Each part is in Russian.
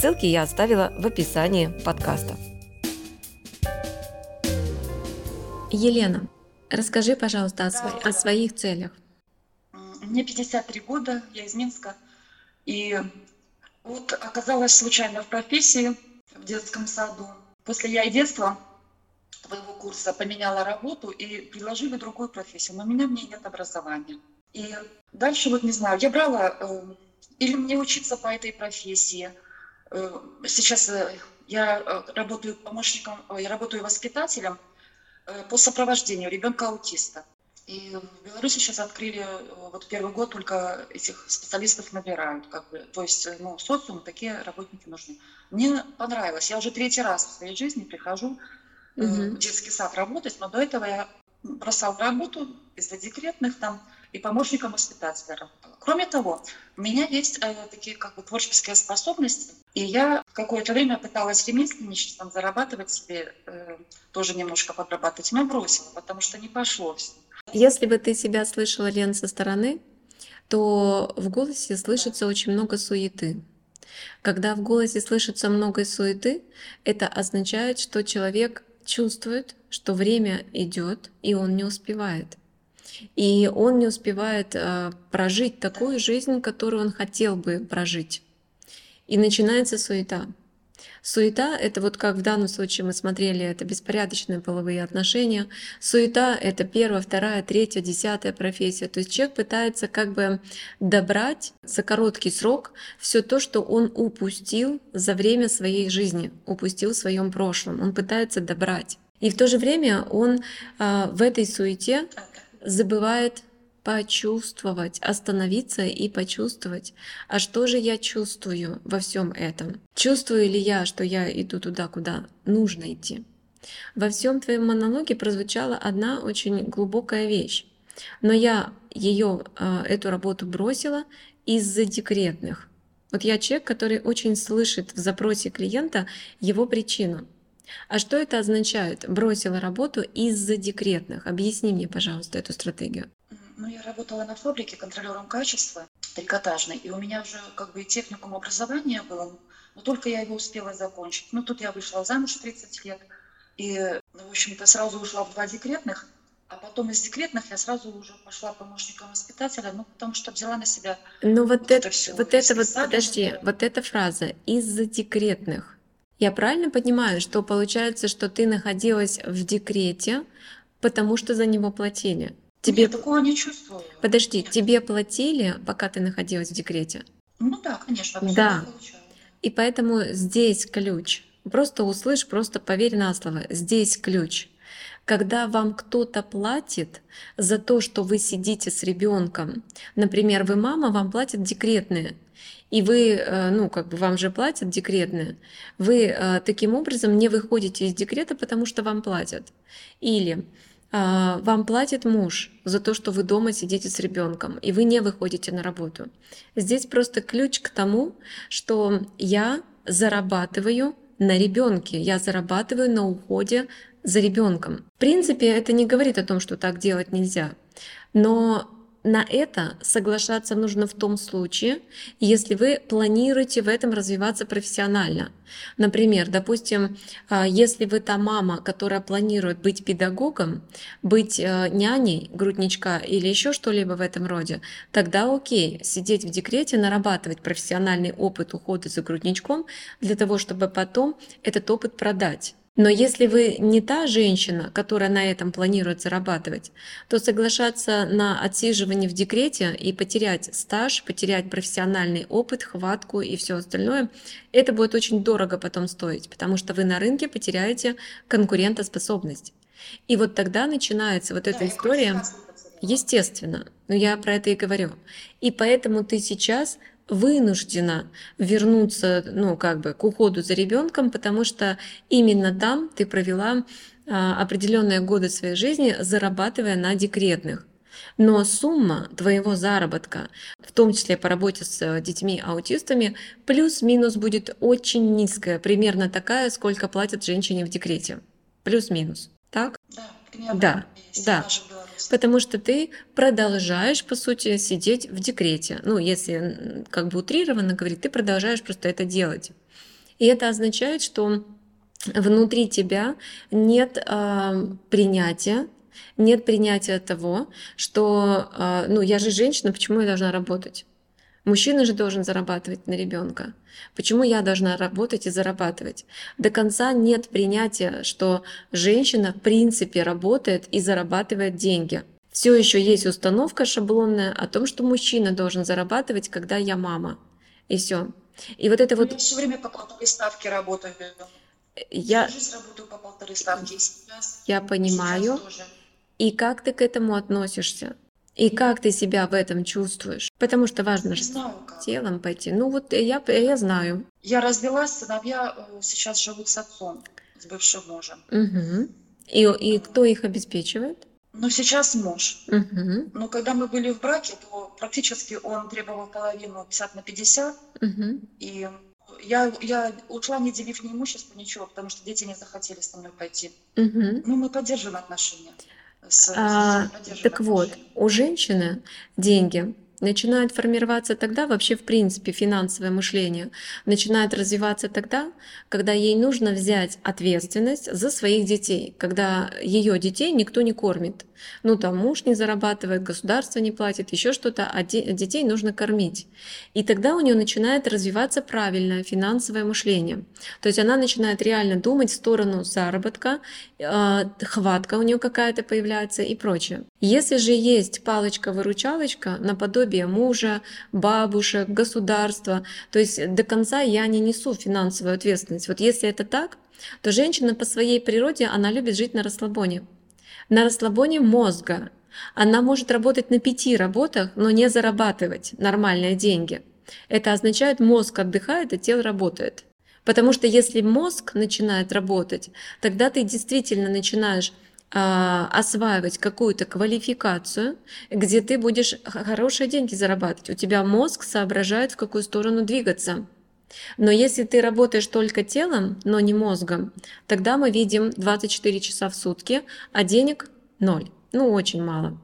Ссылки я оставила в описании подкаста. Елена, расскажи, пожалуйста, о, сво- о своих целях. Мне 53 года, я из Минска. И вот оказалась случайно в профессии в детском саду. После я и детства твоего курса поменяла работу и предложили другую профессию, но у меня в ней нет образования. И дальше вот не знаю, я брала э, или мне учиться по этой профессии – сейчас э, я э, работаю помощником, я работаю воспитателем по сопровождению ребенка-аутиста. И в Беларуси сейчас открыли, вот первый год только этих специалистов набирают, как бы, то есть, ну, социум такие работники нужны. Мне понравилось, я уже третий раз в своей жизни прихожу угу. в детский сад работать, но до этого я бросал работу из-за декретных там, и помощником воспитателя работала. Кроме того, у меня есть э, такие как бы творческие способности, и я какое-то время пыталась ремесленничать, там, зарабатывать себе, э, тоже немножко подрабатывать, но бросила, потому что не пошло все. Если бы ты себя слышала, Лен, со стороны, то в голосе слышится очень много суеты. Когда в голосе слышится много суеты, это означает, что человек чувствует, что время идет, и он не успевает. И он не успевает э, прожить такую жизнь, которую он хотел бы прожить. И начинается суета. Суета — это вот как в данном случае мы смотрели, это беспорядочные половые отношения. Суета — это первая, вторая, третья, десятая профессия. То есть человек пытается как бы добрать за короткий срок все то, что он упустил за время своей жизни, упустил в своем прошлом. Он пытается добрать. И в то же время он э, в этой суете забывает почувствовать, остановиться и почувствовать, а что же я чувствую во всем этом? Чувствую ли я, что я иду туда, куда нужно идти? Во всем твоем монологе прозвучала одна очень глубокая вещь, но я ее, а, эту работу бросила из-за декретных. Вот я человек, который очень слышит в запросе клиента его причину. А что это означает? Бросила работу из-за декретных. Объясни мне, пожалуйста, эту стратегию. Ну, я работала на фабрике контролером качества трикотажной, и у меня уже как бы и техникум образования было, но только я его успела закончить. Ну, тут я вышла замуж в 30 лет, и, ну, в общем-то, сразу ушла в два декретных, а потом из декретных я сразу уже пошла помощником воспитателя, ну, потому что взяла на себя Ну, вот, вот это, это все. Вот это вот, подожди, вот эта фраза «из-за декретных». Я правильно понимаю, что получается, что ты находилась в декрете, потому что за него платили? Тебе... Я такого не чувствую. Подожди, Нет. тебе платили, пока ты находилась в декрете? Ну да, конечно. Да. И поэтому здесь ключ. Просто услышь, просто поверь на слово. Здесь ключ. Когда вам кто-то платит за то, что вы сидите с ребенком, например, вы мама, вам платят декретные, и вы, э, ну, как бы вам же платят декретные, вы э, таким образом не выходите из декрета, потому что вам платят. Или вам платит муж за то, что вы дома сидите с ребенком, и вы не выходите на работу. Здесь просто ключ к тому, что я зарабатываю на ребенке, я зарабатываю на уходе за ребенком. В принципе, это не говорит о том, что так делать нельзя. Но на это соглашаться нужно в том случае, если вы планируете в этом развиваться профессионально. Например, допустим, а, если вы та мама, которая планирует быть педагогом, быть э, няней, грудничка или еще что-либо в этом роде, тогда окей, сидеть в декрете, нарабатывать профессиональный опыт ухода за грудничком для того, чтобы потом этот опыт продать. Но если вы не та женщина, которая на этом планирует зарабатывать, то соглашаться на отсиживание в декрете и потерять стаж, потерять профессиональный опыт, хватку и все остальное, это будет очень дорого потом стоить, потому что вы на рынке потеряете конкурентоспособность. И вот тогда начинается вот эта история, естественно, но я про это и говорю. И поэтому ты сейчас вынуждена вернуться, ну, как бы к уходу за ребенком, потому что именно там ты провела а, определенные годы своей жизни, зарабатывая на декретных. Но сумма твоего заработка, в том числе по работе с детьми-аутистами, плюс-минус будет очень низкая, примерно такая, сколько платят женщине в декрете. Плюс-минус. Так? Да, Да, да. Потому что ты продолжаешь, по сути, сидеть в декрете. Ну, если как бы утрированно говорить, ты продолжаешь просто это делать. И это означает, что внутри тебя нет э, принятия, нет принятия того, что, э, ну, я же женщина, почему я должна работать? Мужчина же должен зарабатывать на ребенка. Почему я должна работать и зарабатывать? До конца нет принятия, что женщина в принципе работает и зарабатывает деньги. Все еще есть установка шаблонная о том, что мужчина должен зарабатывать, когда я мама. И все. И вот это вот... Я все время по полторы ставки работаю. Я... Всю работаю по полторы ставки. Сейчас, я понимаю. Сейчас и как ты к этому относишься? И как ты себя в этом чувствуешь? Потому что важно же телом пойти. Ну вот я, я знаю. Я развелась, сыновья э, сейчас живут с отцом, с бывшим мужем. Угу. И, и кто их обеспечивает? Ну, сейчас муж. Угу. Но когда мы были в браке, то практически он требовал половину 50 на 50. Угу. И я, я ушла, не делив ни имущество, ничего, потому что дети не захотели со мной пойти. Угу. Ну, мы поддерживаем отношения. А, так вот, у женщины деньги начинают формироваться тогда, вообще в принципе финансовое мышление начинает развиваться тогда, когда ей нужно взять ответственность за своих детей, когда ее детей никто не кормит. Ну там муж не зарабатывает, государство не платит, еще что-то, а детей нужно кормить. И тогда у нее начинает развиваться правильное финансовое мышление. То есть она начинает реально думать в сторону заработка, э, хватка у нее какая-то появляется и прочее. Если же есть палочка-выручалочка наподобие мужа, бабушек, государства, то есть до конца я не несу финансовую ответственность. Вот если это так, то женщина по своей природе, она любит жить на расслабоне на расслабоне мозга. Она может работать на пяти работах, но не зарабатывать нормальные деньги. Это означает, мозг отдыхает, а тело работает. Потому что если мозг начинает работать, тогда ты действительно начинаешь осваивать какую-то квалификацию, где ты будешь хорошие деньги зарабатывать. У тебя мозг соображает, в какую сторону двигаться. Но если ты работаешь только телом, но не мозгом, тогда мы видим 24 часа в сутки, а денег ноль. Ну, очень мало.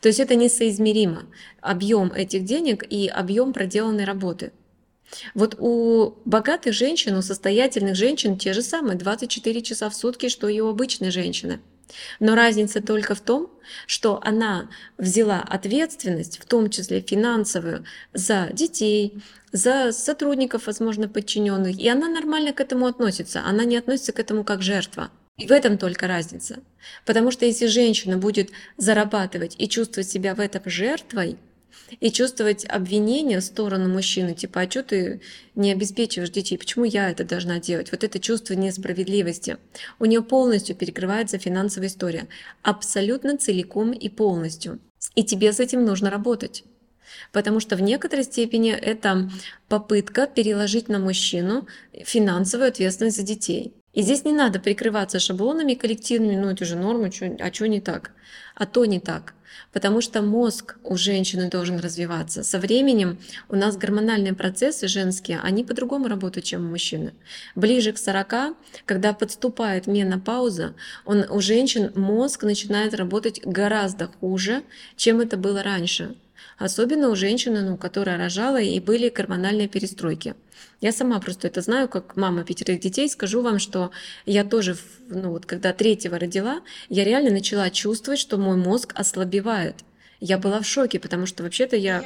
То есть это несоизмеримо. Объем этих денег и объем проделанной работы. Вот у богатых женщин, у состоятельных женщин те же самые 24 часа в сутки, что и у обычной женщины. Но разница только в том, что она взяла ответственность, в том числе финансовую, за детей, за сотрудников, возможно, подчиненных, и она нормально к этому относится, она не относится к этому как жертва. И в этом только разница. Потому что если женщина будет зарабатывать и чувствовать себя в этом жертвой, и чувствовать обвинение в сторону мужчины, типа, а что ты не обеспечиваешь детей, почему я это должна делать? Вот это чувство несправедливости. У нее полностью перекрывается финансовая история, абсолютно целиком и полностью. И тебе с этим нужно работать. Потому что в некоторой степени это попытка переложить на мужчину финансовую ответственность за детей. И здесь не надо прикрываться шаблонами коллективными, ну это же норма, а что не так? А то не так. Потому что мозг у женщины должен развиваться. Со временем у нас гормональные процессы женские, они по-другому работают, чем у мужчины. Ближе к 40, когда подступает менопауза, он, у женщин мозг начинает работать гораздо хуже, чем это было раньше особенно у женщины, ну, которая рожала и были гормональные перестройки. Я сама просто это знаю, как мама пятерых детей, скажу вам, что я тоже, ну вот когда третьего родила, я реально начала чувствовать, что мой мозг ослабевает. Я была в шоке, потому что вообще-то я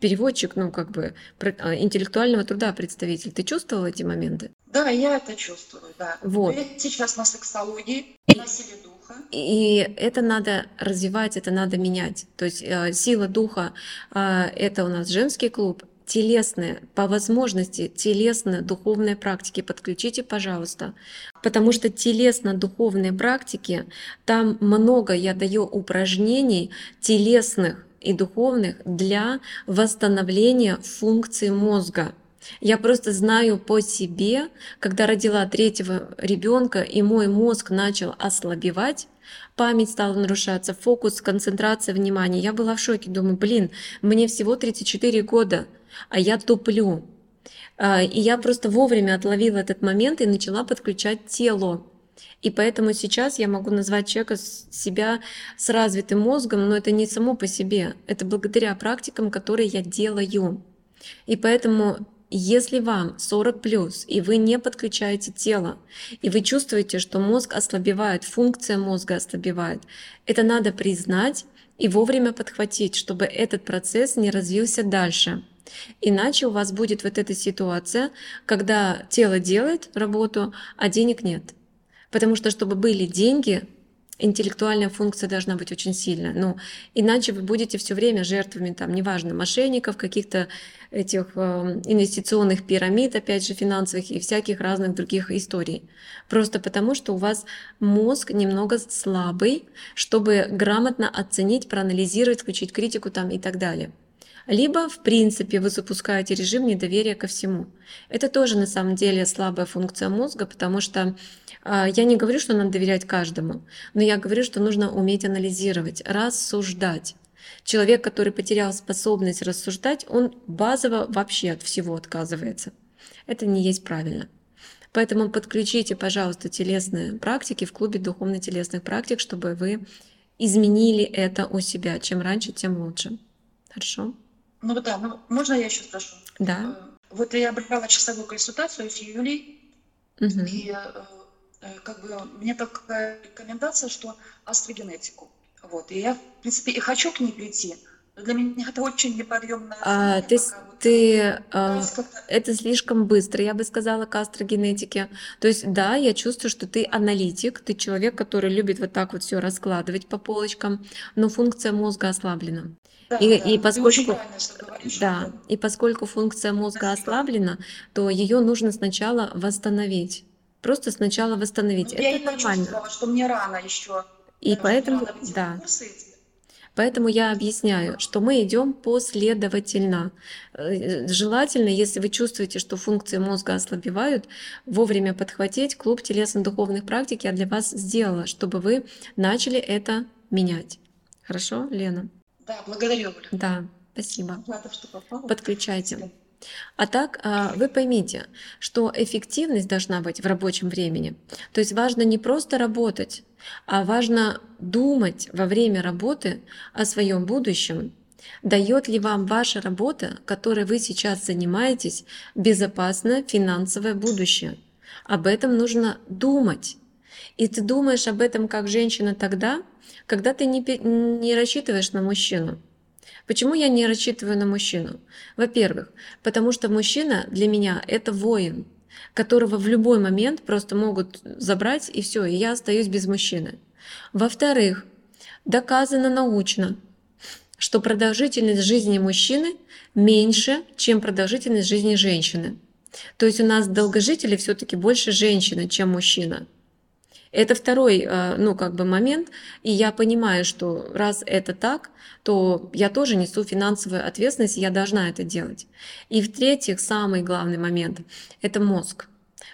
переводчик, ну как бы а, интеллектуального труда представитель. Ты чувствовала эти моменты? Да, я это чувствую, да. Вот. Я сейчас на сексологии, на силе духа и это надо развивать, это надо менять. То есть э, сила духа э, – это у нас женский клуб, телесные, по возможности телесные духовные практики подключите, пожалуйста. Потому что телесно-духовные практики, там много я даю упражнений телесных, и духовных для восстановления функции мозга. Я просто знаю по себе, когда родила третьего ребенка и мой мозг начал ослабевать, память стала нарушаться, фокус, концентрация внимания. Я была в шоке, думаю, блин, мне всего 34 года, а я туплю. А, и я просто вовремя отловила этот момент и начала подключать тело. И поэтому сейчас я могу назвать человека себя с развитым мозгом, но это не само по себе, это благодаря практикам, которые я делаю. И поэтому если вам 40 плюс, и вы не подключаете тело, и вы чувствуете, что мозг ослабевает, функция мозга ослабевает, это надо признать и вовремя подхватить, чтобы этот процесс не развился дальше. Иначе у вас будет вот эта ситуация, когда тело делает работу, а денег нет. Потому что, чтобы были деньги, интеллектуальная функция должна быть очень сильная. Ну, иначе вы будете все время жертвами, там, неважно, мошенников, каких-то этих э, инвестиционных пирамид, опять же, финансовых и всяких разных других историй. Просто потому, что у вас мозг немного слабый, чтобы грамотно оценить, проанализировать, включить критику там и так далее либо в принципе вы запускаете режим недоверия ко всему. Это тоже на самом деле слабая функция мозга, потому что я не говорю, что надо доверять каждому, но я говорю, что нужно уметь анализировать, рассуждать. Человек, который потерял способность рассуждать, он базово вообще от всего отказывается. Это не есть правильно. Поэтому подключите, пожалуйста, телесные практики в клубе духовно-телесных практик, чтобы вы изменили это у себя. Чем раньше, тем лучше. Хорошо? Ну да, ну можно я еще спрошу? Да. Э, вот я брала часовую консультацию с Юлей, угу. и э, как бы мне такая рекомендация, что астрогенетику. Вот, и я, в принципе, и хочу к ней прийти, для меня это очень неподъемная а, ты, вот, ты а, это слишком быстро, я бы сказала, к астрогенетике. То есть, да, я чувствую, что ты аналитик, ты человек, который любит вот так вот все раскладывать по полочкам, но функция мозга ослаблена. Да, и, да, и поскольку да, и поскольку функция мозга Спасибо. ослаблена, то ее нужно сначала восстановить. Просто сначала восстановить. Ну, Это я нормально. что мне рано еще. И поэтому, да. Поэтому я объясняю, что мы идем последовательно. Э, желательно, если вы чувствуете, что функции мозга ослабевают, вовремя подхватить клуб телесно-духовных практик я для вас сделала, чтобы вы начали это менять. Хорошо, Лена? Да, благодарю. Да, спасибо. Рада, что попала. Подключайте. А так а, вы поймите, что эффективность должна быть в рабочем времени. То есть важно не просто работать, а важно думать во время работы о своем будущем. Дает ли вам ваша работа, которой вы сейчас занимаетесь, безопасное финансовое будущее? Об этом нужно думать. И ты думаешь об этом как женщина тогда, когда ты не, не рассчитываешь на мужчину. Почему я не рассчитываю на мужчину? Во-первых, потому что мужчина для меня это воин, которого в любой момент просто могут забрать и все, и я остаюсь без мужчины. Во-вторых, доказано научно, что продолжительность жизни мужчины меньше, чем продолжительность жизни женщины. То есть у нас долгожители все-таки больше женщины, чем мужчина. Это второй, э, ну, как бы момент, и я понимаю, что раз это так, то я тоже несу финансовую ответственность, и я должна это делать. И в-третьих, самый главный момент – это мозг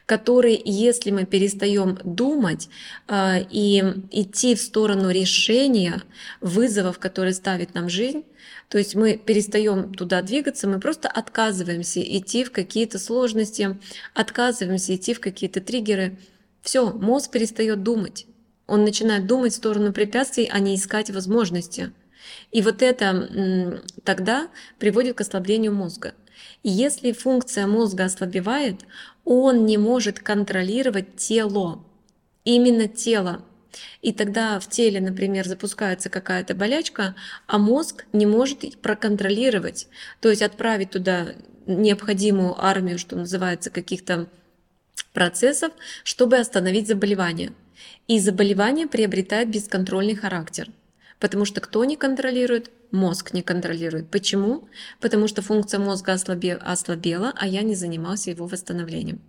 который, если мы перестаем думать э, и идти в сторону решения вызовов, которые ставит нам жизнь, то есть мы перестаем туда двигаться, мы просто отказываемся идти в какие-то сложности, отказываемся идти в какие-то триггеры, все, мозг перестает думать. Он начинает думать в сторону препятствий, а не искать возможности. И вот это тогда приводит к ослаблению мозга. Если функция мозга ослабевает, он не может контролировать тело, именно тело. И тогда в теле, например, запускается какая-то болячка, а мозг не может проконтролировать, то есть отправить туда необходимую армию, что называется, каких-то процессов, чтобы остановить заболевание. И заболевание приобретает бесконтрольный характер. Потому что кто не контролирует? Мозг не контролирует. Почему? Потому что функция мозга ослабела, а я не занимался его восстановлением.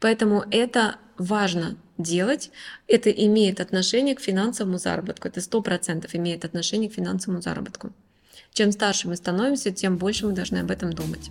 Поэтому это важно делать. Это имеет отношение к финансовому заработку. Это сто процентов имеет отношение к финансовому заработку. Чем старше мы становимся, тем больше мы должны об этом думать.